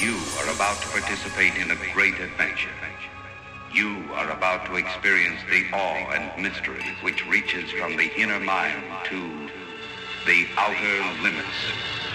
You are about to participate in a great adventure. You are about to experience the awe and mystery which reaches from the inner mind to the outer limits.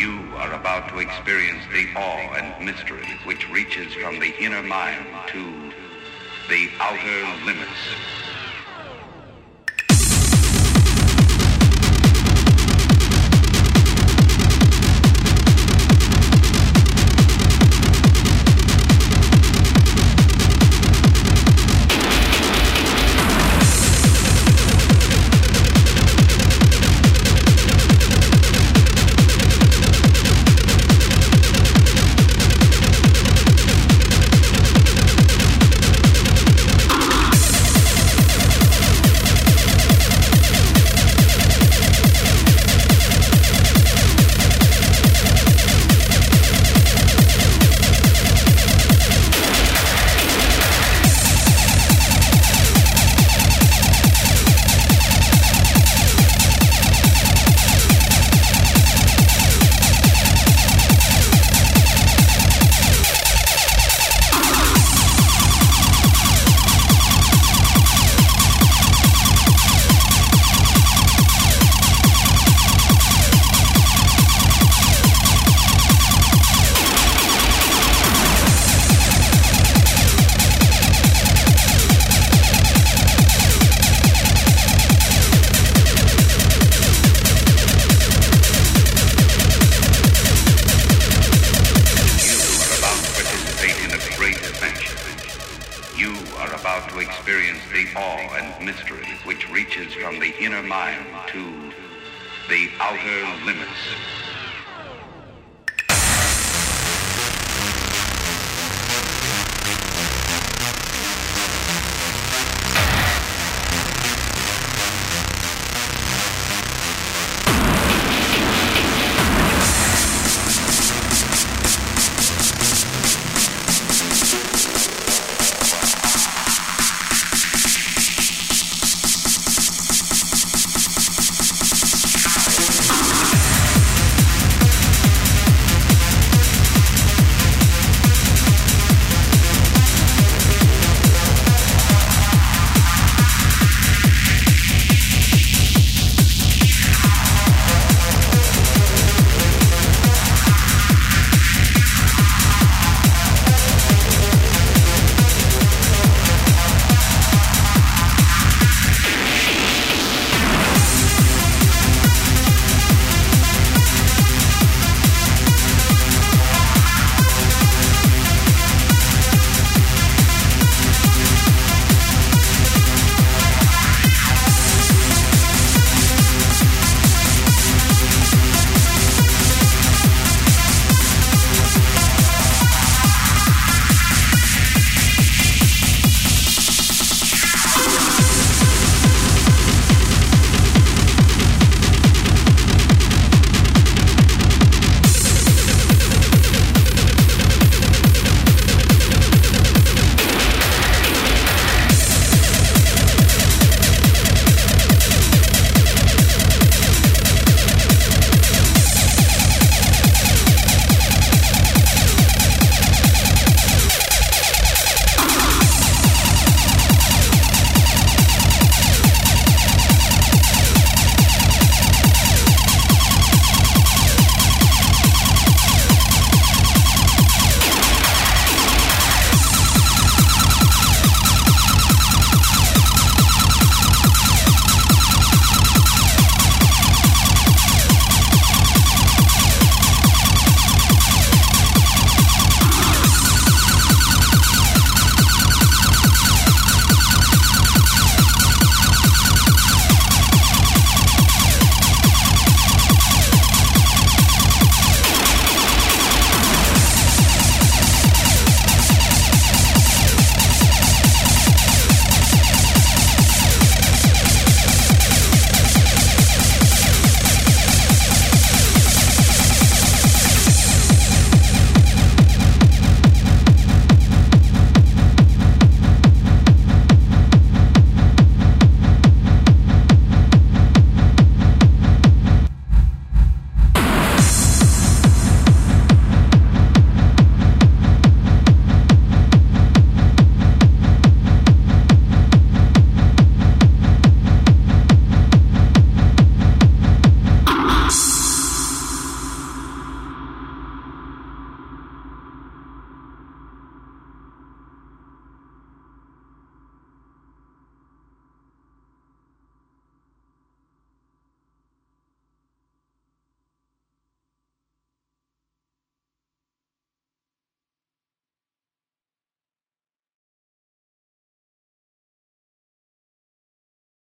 You are about to experience the awe and mystery which reaches from the inner mind to the outer limits. Mystery which reaches from the inner mind to the outer limits.